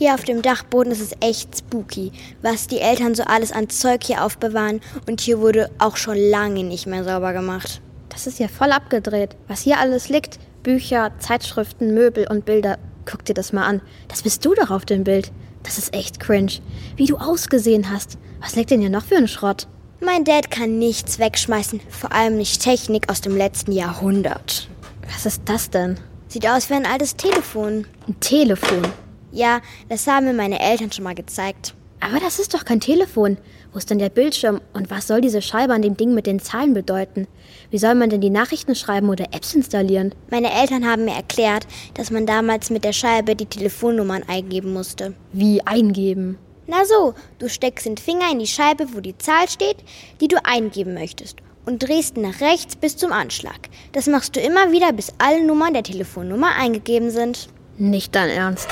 Hier auf dem Dachboden ist es echt spooky, was die Eltern so alles an Zeug hier aufbewahren und hier wurde auch schon lange nicht mehr sauber gemacht. Das ist ja voll abgedreht. Was hier alles liegt, Bücher, Zeitschriften, Möbel und Bilder. Guck dir das mal an. Das bist du doch auf dem Bild. Das ist echt cringe. Wie du ausgesehen hast. Was liegt denn hier noch für ein Schrott? Mein Dad kann nichts wegschmeißen, vor allem nicht Technik aus dem letzten Jahrhundert. Was ist das denn? Sieht aus wie ein altes Telefon. Ein Telefon? Ja, das haben mir meine Eltern schon mal gezeigt. Aber das ist doch kein Telefon. Wo ist denn der Bildschirm? Und was soll diese Scheibe an dem Ding mit den Zahlen bedeuten? Wie soll man denn die Nachrichten schreiben oder Apps installieren? Meine Eltern haben mir erklärt, dass man damals mit der Scheibe die Telefonnummern eingeben musste. Wie eingeben? Na so, du steckst den Finger in die Scheibe, wo die Zahl steht, die du eingeben möchtest, und drehst nach rechts bis zum Anschlag. Das machst du immer wieder, bis alle Nummern der Telefonnummer eingegeben sind. Nicht dein Ernst.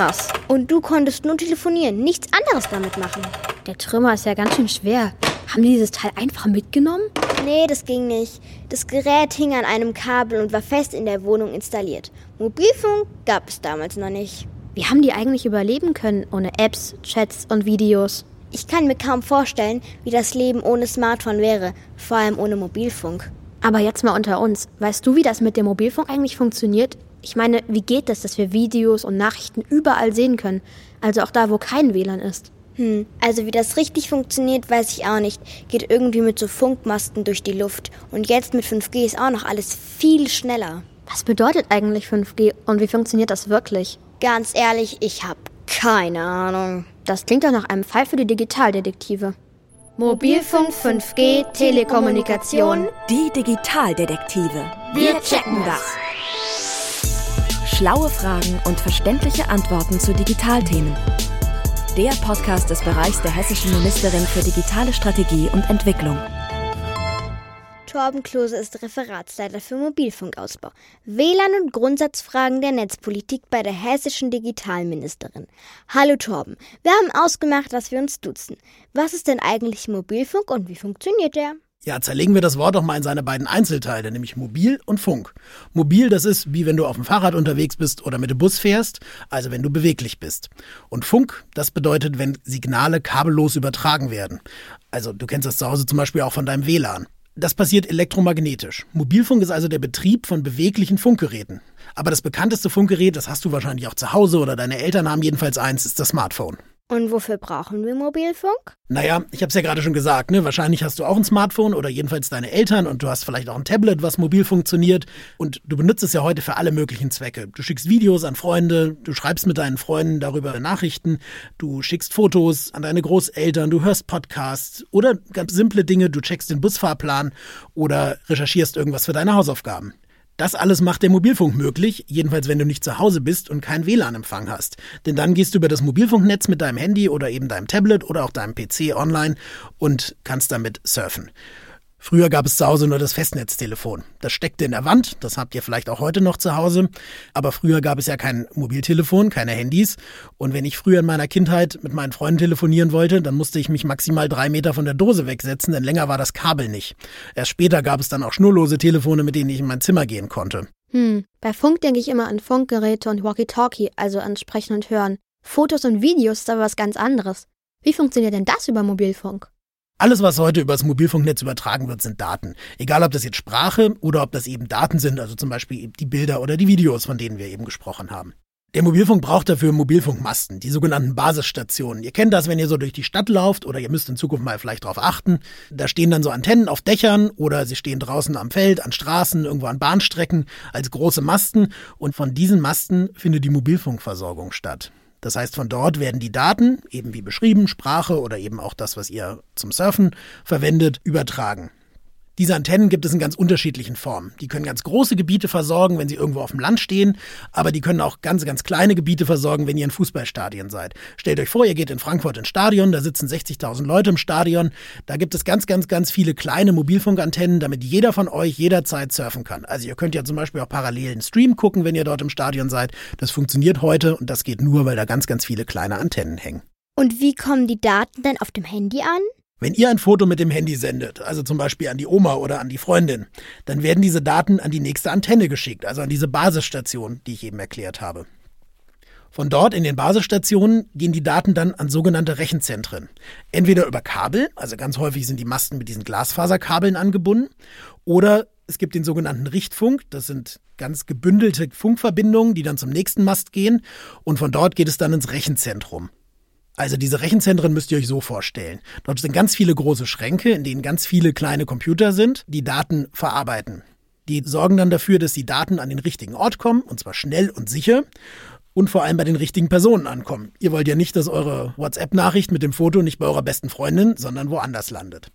Krass. Und du konntest nur telefonieren, nichts anderes damit machen. Der Trümmer ist ja ganz schön schwer. Haben die dieses Teil einfach mitgenommen? Nee, das ging nicht. Das Gerät hing an einem Kabel und war fest in der Wohnung installiert. Mobilfunk gab es damals noch nicht. Wie haben die eigentlich überleben können ohne Apps, Chats und Videos? Ich kann mir kaum vorstellen, wie das Leben ohne Smartphone wäre, vor allem ohne Mobilfunk. Aber jetzt mal unter uns. Weißt du, wie das mit dem Mobilfunk eigentlich funktioniert? Ich meine, wie geht es, dass wir Videos und Nachrichten überall sehen können? Also auch da, wo kein WLAN ist. Hm, also wie das richtig funktioniert, weiß ich auch nicht. Geht irgendwie mit so Funkmasten durch die Luft. Und jetzt mit 5G ist auch noch alles viel schneller. Was bedeutet eigentlich 5G und wie funktioniert das wirklich? Ganz ehrlich, ich habe keine Ahnung. Das klingt doch nach einem Fall für die Digitaldetektive. Mobilfunk 5G Telekommunikation. Die Digitaldetektive. Wir checken das. Schlaue Fragen und verständliche Antworten zu Digitalthemen. Der Podcast des Bereichs der hessischen Ministerin für digitale Strategie und Entwicklung. Torben Klose ist Referatsleiter für Mobilfunkausbau, WLAN und Grundsatzfragen der Netzpolitik bei der hessischen Digitalministerin. Hallo Torben, wir haben ausgemacht, dass wir uns duzen. Was ist denn eigentlich Mobilfunk und wie funktioniert der? Ja, zerlegen wir das Wort doch mal in seine beiden Einzelteile, nämlich Mobil und Funk. Mobil, das ist wie wenn du auf dem Fahrrad unterwegs bist oder mit dem Bus fährst, also wenn du beweglich bist. Und Funk, das bedeutet, wenn Signale kabellos übertragen werden. Also du kennst das zu Hause zum Beispiel auch von deinem WLAN. Das passiert elektromagnetisch. Mobilfunk ist also der Betrieb von beweglichen Funkgeräten. Aber das bekannteste Funkgerät, das hast du wahrscheinlich auch zu Hause oder deine Eltern haben jedenfalls eins, ist das Smartphone. Und wofür brauchen wir Mobilfunk? Naja, ich habe es ja gerade schon gesagt, ne? Wahrscheinlich hast du auch ein Smartphone oder jedenfalls deine Eltern und du hast vielleicht auch ein Tablet, was mobil funktioniert. Und du benutzt es ja heute für alle möglichen Zwecke. Du schickst Videos an Freunde, du schreibst mit deinen Freunden darüber Nachrichten, du schickst Fotos an deine Großeltern, du hörst Podcasts oder ganz simple Dinge, du checkst den Busfahrplan oder recherchierst irgendwas für deine Hausaufgaben. Das alles macht der Mobilfunk möglich, jedenfalls wenn du nicht zu Hause bist und keinen WLAN-Empfang hast. Denn dann gehst du über das Mobilfunknetz mit deinem Handy oder eben deinem Tablet oder auch deinem PC online und kannst damit surfen. Früher gab es zu Hause nur das Festnetztelefon. Das steckte in der Wand, das habt ihr vielleicht auch heute noch zu Hause. Aber früher gab es ja kein Mobiltelefon, keine Handys. Und wenn ich früher in meiner Kindheit mit meinen Freunden telefonieren wollte, dann musste ich mich maximal drei Meter von der Dose wegsetzen, denn länger war das Kabel nicht. Erst später gab es dann auch schnurlose Telefone, mit denen ich in mein Zimmer gehen konnte. Hm, bei Funk denke ich immer an Funkgeräte und Walkie-Talkie, also an Sprechen und Hören. Fotos und Videos ist aber was ganz anderes. Wie funktioniert denn das über Mobilfunk? Alles, was heute über das Mobilfunknetz übertragen wird, sind Daten. Egal, ob das jetzt Sprache oder ob das eben Daten sind, also zum Beispiel die Bilder oder die Videos, von denen wir eben gesprochen haben. Der Mobilfunk braucht dafür Mobilfunkmasten, die sogenannten Basisstationen. Ihr kennt das, wenn ihr so durch die Stadt lauft oder ihr müsst in Zukunft mal vielleicht darauf achten. Da stehen dann so Antennen auf Dächern oder sie stehen draußen am Feld, an Straßen, irgendwo an Bahnstrecken als große Masten und von diesen Masten findet die Mobilfunkversorgung statt. Das heißt, von dort werden die Daten, eben wie beschrieben, Sprache oder eben auch das, was ihr zum Surfen verwendet, übertragen. Diese Antennen gibt es in ganz unterschiedlichen Formen. Die können ganz große Gebiete versorgen, wenn sie irgendwo auf dem Land stehen, aber die können auch ganz, ganz kleine Gebiete versorgen, wenn ihr in Fußballstadien seid. Stellt euch vor, ihr geht in Frankfurt ins Stadion, da sitzen 60.000 Leute im Stadion. Da gibt es ganz, ganz, ganz viele kleine Mobilfunkantennen, damit jeder von euch jederzeit surfen kann. Also ihr könnt ja zum Beispiel auch parallel einen Stream gucken, wenn ihr dort im Stadion seid. Das funktioniert heute und das geht nur, weil da ganz, ganz viele kleine Antennen hängen. Und wie kommen die Daten denn auf dem Handy an? Wenn ihr ein Foto mit dem Handy sendet, also zum Beispiel an die Oma oder an die Freundin, dann werden diese Daten an die nächste Antenne geschickt, also an diese Basisstation, die ich eben erklärt habe. Von dort in den Basisstationen gehen die Daten dann an sogenannte Rechenzentren. Entweder über Kabel, also ganz häufig sind die Masten mit diesen Glasfaserkabeln angebunden, oder es gibt den sogenannten Richtfunk, das sind ganz gebündelte Funkverbindungen, die dann zum nächsten Mast gehen und von dort geht es dann ins Rechenzentrum. Also diese Rechenzentren müsst ihr euch so vorstellen. Dort sind ganz viele große Schränke, in denen ganz viele kleine Computer sind, die Daten verarbeiten. Die sorgen dann dafür, dass die Daten an den richtigen Ort kommen, und zwar schnell und sicher und vor allem bei den richtigen Personen ankommen. Ihr wollt ja nicht, dass eure WhatsApp-Nachricht mit dem Foto nicht bei eurer besten Freundin, sondern woanders landet.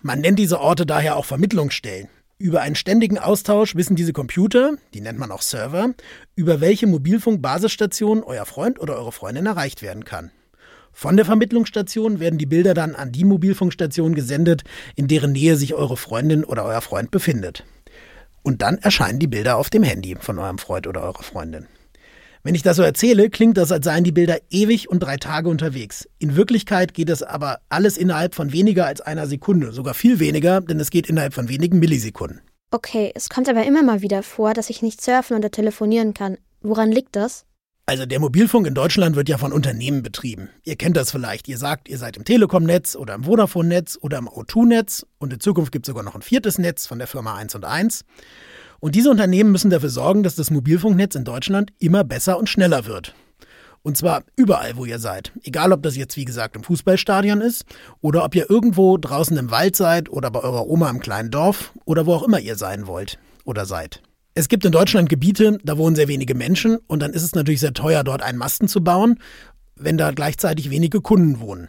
Man nennt diese Orte daher auch Vermittlungsstellen. Über einen ständigen Austausch wissen diese Computer, die nennt man auch Server, über welche Mobilfunkbasisstation euer Freund oder eure Freundin erreicht werden kann. Von der Vermittlungsstation werden die Bilder dann an die Mobilfunkstation gesendet, in deren Nähe sich eure Freundin oder euer Freund befindet. Und dann erscheinen die Bilder auf dem Handy von eurem Freund oder eurer Freundin. Wenn ich das so erzähle, klingt das, als seien die Bilder ewig und drei Tage unterwegs. In Wirklichkeit geht es aber alles innerhalb von weniger als einer Sekunde, sogar viel weniger, denn es geht innerhalb von wenigen Millisekunden. Okay, es kommt aber immer mal wieder vor, dass ich nicht surfen oder telefonieren kann. Woran liegt das? Also der Mobilfunk in Deutschland wird ja von Unternehmen betrieben. Ihr kennt das vielleicht. Ihr sagt, ihr seid im Telekom-Netz oder im Vodafone-Netz oder im O2-Netz und in Zukunft gibt es sogar noch ein viertes Netz von der Firma 1 und 1. Und diese Unternehmen müssen dafür sorgen, dass das Mobilfunknetz in Deutschland immer besser und schneller wird. Und zwar überall, wo ihr seid. Egal, ob das jetzt, wie gesagt, im Fußballstadion ist oder ob ihr irgendwo draußen im Wald seid oder bei eurer Oma im kleinen Dorf oder wo auch immer ihr sein wollt oder seid. Es gibt in Deutschland Gebiete, da wohnen sehr wenige Menschen und dann ist es natürlich sehr teuer, dort einen Masten zu bauen, wenn da gleichzeitig wenige Kunden wohnen.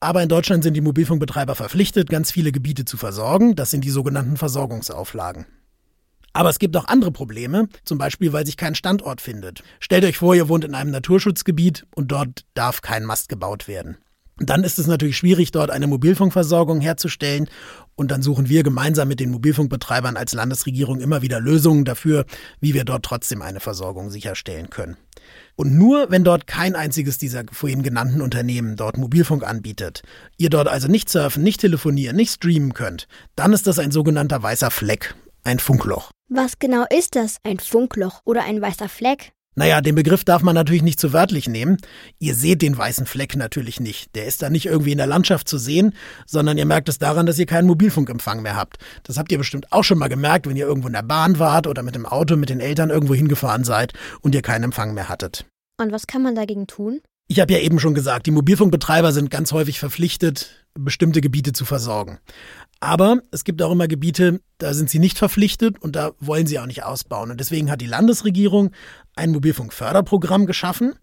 Aber in Deutschland sind die Mobilfunkbetreiber verpflichtet, ganz viele Gebiete zu versorgen. Das sind die sogenannten Versorgungsauflagen. Aber es gibt auch andere Probleme, zum Beispiel, weil sich kein Standort findet. Stellt euch vor, ihr wohnt in einem Naturschutzgebiet und dort darf kein Mast gebaut werden. Dann ist es natürlich schwierig, dort eine Mobilfunkversorgung herzustellen. Und dann suchen wir gemeinsam mit den Mobilfunkbetreibern als Landesregierung immer wieder Lösungen dafür, wie wir dort trotzdem eine Versorgung sicherstellen können. Und nur wenn dort kein einziges dieser vorhin genannten Unternehmen dort Mobilfunk anbietet, ihr dort also nicht surfen, nicht telefonieren, nicht streamen könnt, dann ist das ein sogenannter weißer Fleck, ein Funkloch. Was genau ist das? Ein Funkloch oder ein weißer Fleck? Naja, den Begriff darf man natürlich nicht zu wörtlich nehmen. Ihr seht den weißen Fleck natürlich nicht. Der ist da nicht irgendwie in der Landschaft zu sehen, sondern ihr merkt es daran, dass ihr keinen Mobilfunkempfang mehr habt. Das habt ihr bestimmt auch schon mal gemerkt, wenn ihr irgendwo in der Bahn wart oder mit dem Auto mit den Eltern irgendwo hingefahren seid und ihr keinen Empfang mehr hattet. Und was kann man dagegen tun? Ich habe ja eben schon gesagt, die Mobilfunkbetreiber sind ganz häufig verpflichtet, bestimmte Gebiete zu versorgen. Aber es gibt auch immer Gebiete, da sind sie nicht verpflichtet und da wollen sie auch nicht ausbauen. Und deswegen hat die Landesregierung ein Mobilfunkförderprogramm geschaffen.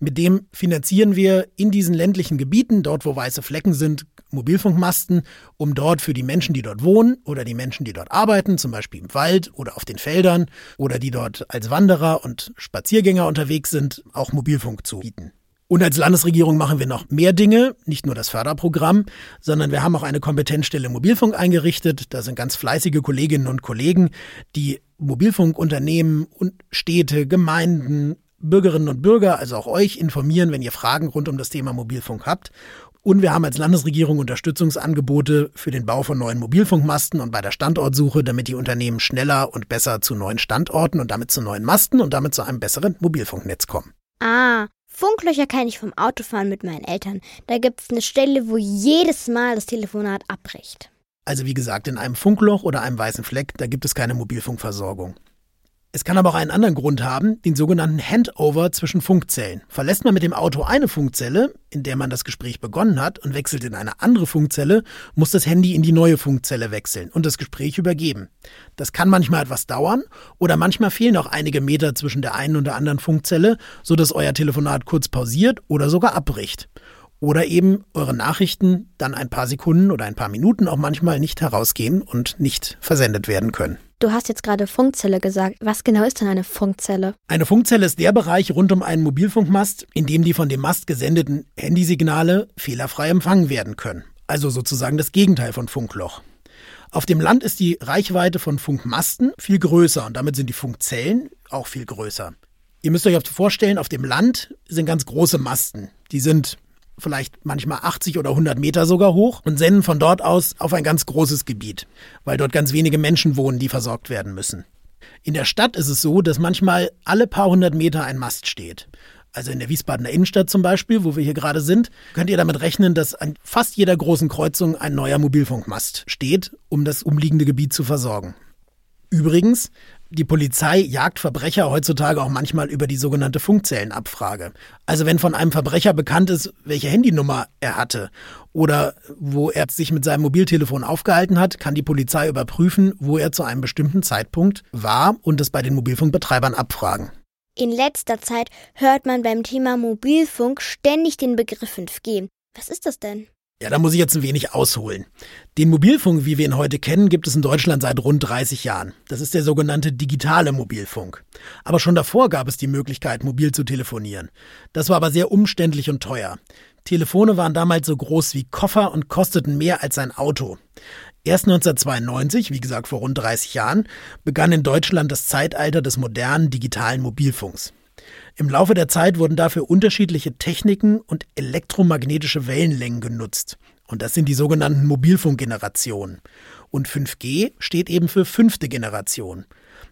Mit dem finanzieren wir in diesen ländlichen Gebieten, dort wo weiße Flecken sind, Mobilfunkmasten, um dort für die Menschen, die dort wohnen oder die Menschen, die dort arbeiten, zum Beispiel im Wald oder auf den Feldern oder die dort als Wanderer und Spaziergänger unterwegs sind, auch Mobilfunk zu bieten. Und als Landesregierung machen wir noch mehr Dinge, nicht nur das Förderprogramm, sondern wir haben auch eine Kompetenzstelle Mobilfunk eingerichtet. Da sind ganz fleißige Kolleginnen und Kollegen, die Mobilfunkunternehmen und Städte, Gemeinden, Bürgerinnen und Bürger, also auch euch informieren, wenn ihr Fragen rund um das Thema Mobilfunk habt. Und wir haben als Landesregierung Unterstützungsangebote für den Bau von neuen Mobilfunkmasten und bei der Standortsuche, damit die Unternehmen schneller und besser zu neuen Standorten und damit zu neuen Masten und damit zu einem besseren Mobilfunknetz kommen. Ah, Funklöcher kenne ich vom Autofahren mit meinen Eltern. Da gibt es eine Stelle, wo jedes Mal das Telefonat abbricht. Also wie gesagt, in einem Funkloch oder einem weißen Fleck, da gibt es keine Mobilfunkversorgung. Es kann aber auch einen anderen Grund haben, den sogenannten Handover zwischen Funkzellen. Verlässt man mit dem Auto eine Funkzelle, in der man das Gespräch begonnen hat, und wechselt in eine andere Funkzelle, muss das Handy in die neue Funkzelle wechseln und das Gespräch übergeben. Das kann manchmal etwas dauern oder manchmal fehlen auch einige Meter zwischen der einen und der anderen Funkzelle, sodass euer Telefonat kurz pausiert oder sogar abbricht. Oder eben eure Nachrichten dann ein paar Sekunden oder ein paar Minuten auch manchmal nicht herausgehen und nicht versendet werden können. Du hast jetzt gerade Funkzelle gesagt. Was genau ist denn eine Funkzelle? Eine Funkzelle ist der Bereich rund um einen Mobilfunkmast, in dem die von dem Mast gesendeten Handysignale fehlerfrei empfangen werden können. Also sozusagen das Gegenteil von Funkloch. Auf dem Land ist die Reichweite von Funkmasten viel größer und damit sind die Funkzellen auch viel größer. Ihr müsst euch vorstellen, auf dem Land sind ganz große Masten. Die sind vielleicht manchmal 80 oder 100 Meter sogar hoch und senden von dort aus auf ein ganz großes Gebiet, weil dort ganz wenige Menschen wohnen, die versorgt werden müssen. In der Stadt ist es so, dass manchmal alle paar hundert Meter ein Mast steht. also in der Wiesbadener Innenstadt zum Beispiel, wo wir hier gerade sind, könnt ihr damit rechnen, dass an fast jeder großen Kreuzung ein neuer Mobilfunkmast steht, um das umliegende Gebiet zu versorgen. Übrigens, die Polizei jagt Verbrecher heutzutage auch manchmal über die sogenannte Funkzellenabfrage. Also wenn von einem Verbrecher bekannt ist, welche Handynummer er hatte oder wo er sich mit seinem Mobiltelefon aufgehalten hat, kann die Polizei überprüfen, wo er zu einem bestimmten Zeitpunkt war und es bei den Mobilfunkbetreibern abfragen. In letzter Zeit hört man beim Thema Mobilfunk ständig den Begriff 5G. Was ist das denn? Ja, da muss ich jetzt ein wenig ausholen. Den Mobilfunk, wie wir ihn heute kennen, gibt es in Deutschland seit rund 30 Jahren. Das ist der sogenannte digitale Mobilfunk. Aber schon davor gab es die Möglichkeit, mobil zu telefonieren. Das war aber sehr umständlich und teuer. Telefone waren damals so groß wie Koffer und kosteten mehr als ein Auto. Erst 1992, wie gesagt vor rund 30 Jahren, begann in Deutschland das Zeitalter des modernen digitalen Mobilfunks. Im Laufe der Zeit wurden dafür unterschiedliche Techniken und elektromagnetische Wellenlängen genutzt. Und das sind die sogenannten Mobilfunkgenerationen. Und 5G steht eben für fünfte Generation.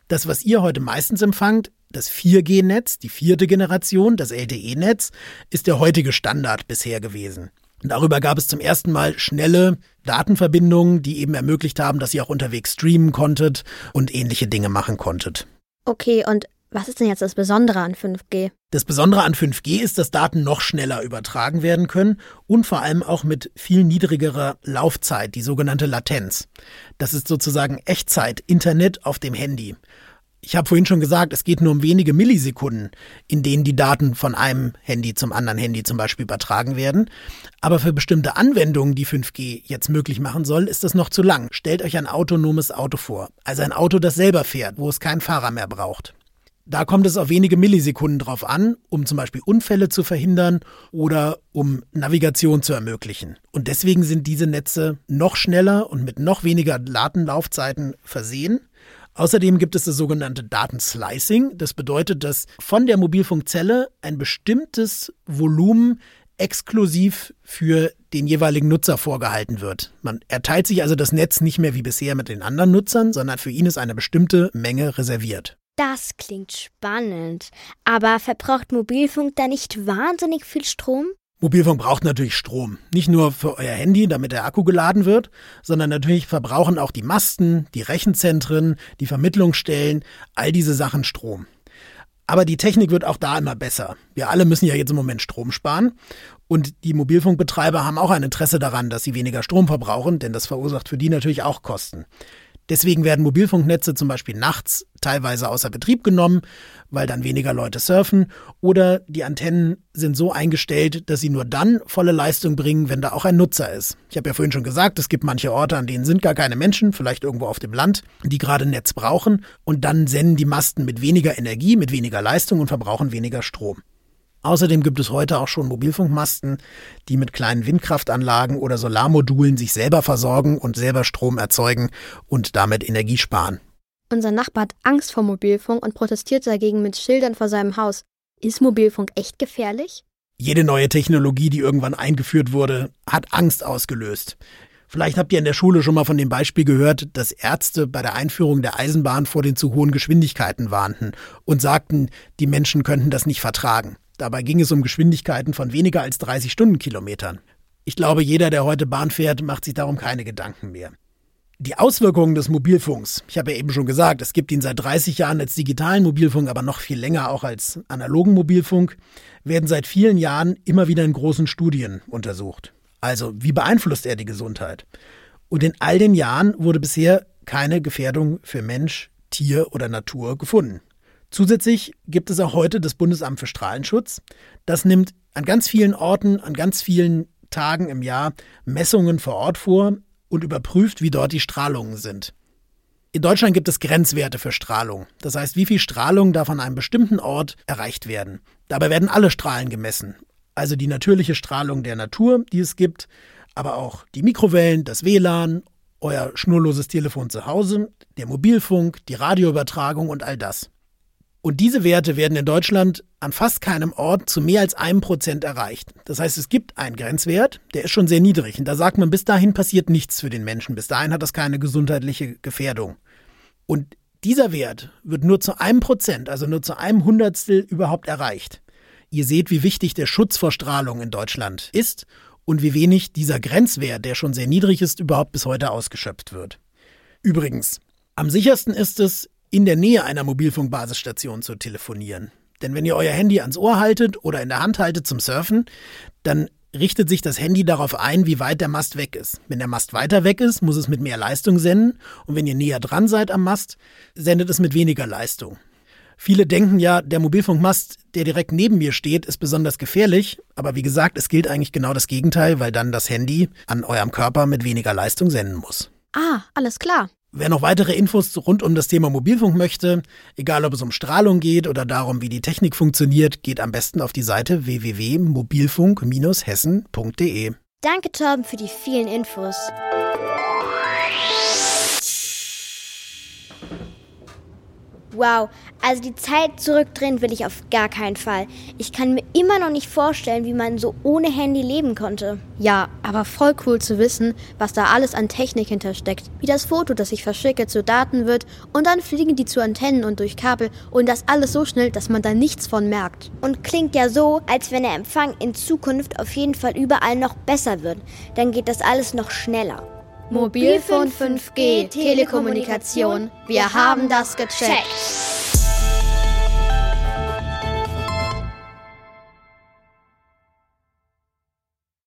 Das, was ihr heute meistens empfangt, das 4G-Netz, die vierte Generation, das LTE-Netz, ist der heutige Standard bisher gewesen. Darüber gab es zum ersten Mal schnelle Datenverbindungen, die eben ermöglicht haben, dass ihr auch unterwegs streamen konntet und ähnliche Dinge machen konntet. Okay, und was ist denn jetzt das Besondere an 5G? Das Besondere an 5G ist, dass Daten noch schneller übertragen werden können und vor allem auch mit viel niedrigerer Laufzeit, die sogenannte Latenz. Das ist sozusagen Echtzeit, Internet auf dem Handy. Ich habe vorhin schon gesagt, es geht nur um wenige Millisekunden, in denen die Daten von einem Handy zum anderen Handy zum Beispiel übertragen werden. Aber für bestimmte Anwendungen, die 5G jetzt möglich machen soll, ist das noch zu lang. Stellt euch ein autonomes Auto vor. Also ein Auto, das selber fährt, wo es keinen Fahrer mehr braucht. Da kommt es auf wenige Millisekunden drauf an, um zum Beispiel Unfälle zu verhindern oder um Navigation zu ermöglichen. Und deswegen sind diese Netze noch schneller und mit noch weniger Datenlaufzeiten versehen. Außerdem gibt es das sogenannte Datenslicing. Das bedeutet, dass von der Mobilfunkzelle ein bestimmtes Volumen exklusiv für den jeweiligen Nutzer vorgehalten wird. Man erteilt sich also das Netz nicht mehr wie bisher mit den anderen Nutzern, sondern für ihn ist eine bestimmte Menge reserviert. Das klingt spannend. Aber verbraucht Mobilfunk da nicht wahnsinnig viel Strom? Mobilfunk braucht natürlich Strom. Nicht nur für euer Handy, damit der Akku geladen wird, sondern natürlich verbrauchen auch die Masten, die Rechenzentren, die Vermittlungsstellen, all diese Sachen Strom. Aber die Technik wird auch da immer besser. Wir alle müssen ja jetzt im Moment Strom sparen. Und die Mobilfunkbetreiber haben auch ein Interesse daran, dass sie weniger Strom verbrauchen, denn das verursacht für die natürlich auch Kosten. Deswegen werden Mobilfunknetze zum Beispiel nachts teilweise außer Betrieb genommen, weil dann weniger Leute surfen oder die Antennen sind so eingestellt, dass sie nur dann volle Leistung bringen, wenn da auch ein Nutzer ist. Ich habe ja vorhin schon gesagt, es gibt manche Orte, an denen sind gar keine Menschen, vielleicht irgendwo auf dem Land, die gerade Netz brauchen und dann senden die Masten mit weniger Energie, mit weniger Leistung und verbrauchen weniger Strom. Außerdem gibt es heute auch schon Mobilfunkmasten, die mit kleinen Windkraftanlagen oder Solarmodulen sich selber versorgen und selber Strom erzeugen und damit Energie sparen. Unser Nachbar hat Angst vor Mobilfunk und protestiert dagegen mit Schildern vor seinem Haus. Ist Mobilfunk echt gefährlich? Jede neue Technologie, die irgendwann eingeführt wurde, hat Angst ausgelöst. Vielleicht habt ihr in der Schule schon mal von dem Beispiel gehört, dass Ärzte bei der Einführung der Eisenbahn vor den zu hohen Geschwindigkeiten warnten und sagten, die Menschen könnten das nicht vertragen. Dabei ging es um Geschwindigkeiten von weniger als 30 Stundenkilometern. Ich glaube, jeder, der heute Bahn fährt, macht sich darum keine Gedanken mehr. Die Auswirkungen des Mobilfunks, ich habe ja eben schon gesagt, es gibt ihn seit 30 Jahren als digitalen Mobilfunk, aber noch viel länger auch als analogen Mobilfunk, werden seit vielen Jahren immer wieder in großen Studien untersucht. Also, wie beeinflusst er die Gesundheit? Und in all den Jahren wurde bisher keine Gefährdung für Mensch, Tier oder Natur gefunden. Zusätzlich gibt es auch heute das Bundesamt für Strahlenschutz. Das nimmt an ganz vielen Orten, an ganz vielen Tagen im Jahr Messungen vor Ort vor und überprüft, wie dort die Strahlungen sind. In Deutschland gibt es Grenzwerte für Strahlung. Das heißt, wie viel Strahlung darf an einem bestimmten Ort erreicht werden. Dabei werden alle Strahlen gemessen. Also die natürliche Strahlung der Natur, die es gibt, aber auch die Mikrowellen, das WLAN, euer schnurloses Telefon zu Hause, der Mobilfunk, die Radioübertragung und all das. Und diese Werte werden in Deutschland an fast keinem Ort zu mehr als einem Prozent erreicht. Das heißt, es gibt einen Grenzwert, der ist schon sehr niedrig. Und da sagt man, bis dahin passiert nichts für den Menschen. Bis dahin hat das keine gesundheitliche Gefährdung. Und dieser Wert wird nur zu einem Prozent, also nur zu einem Hundertstel überhaupt erreicht. Ihr seht, wie wichtig der Schutz vor Strahlung in Deutschland ist und wie wenig dieser Grenzwert, der schon sehr niedrig ist, überhaupt bis heute ausgeschöpft wird. Übrigens, am sichersten ist es, in der Nähe einer Mobilfunkbasisstation zu telefonieren. Denn wenn ihr euer Handy ans Ohr haltet oder in der Hand haltet zum Surfen, dann richtet sich das Handy darauf ein, wie weit der Mast weg ist. Wenn der Mast weiter weg ist, muss es mit mehr Leistung senden und wenn ihr näher dran seid am Mast, sendet es mit weniger Leistung. Viele denken ja, der Mobilfunkmast, der direkt neben mir steht, ist besonders gefährlich, aber wie gesagt, es gilt eigentlich genau das Gegenteil, weil dann das Handy an eurem Körper mit weniger Leistung senden muss. Ah, alles klar. Wer noch weitere Infos rund um das Thema Mobilfunk möchte, egal ob es um Strahlung geht oder darum, wie die Technik funktioniert, geht am besten auf die Seite www.mobilfunk-hessen.de. Danke, Torben, für die vielen Infos. Wow, also die Zeit zurückdrehen will ich auf gar keinen Fall. Ich kann mir immer noch nicht vorstellen, wie man so ohne Handy leben konnte. Ja, aber voll cool zu wissen, was da alles an Technik hintersteckt. Wie das Foto, das ich verschicke, zu Daten wird und dann fliegen die zu Antennen und durch Kabel und das alles so schnell, dass man da nichts von merkt. Und klingt ja so, als wenn der Empfang in Zukunft auf jeden Fall überall noch besser wird. Dann geht das alles noch schneller. Mobilfunk 5G, Telekommunikation. Wir haben das gecheckt.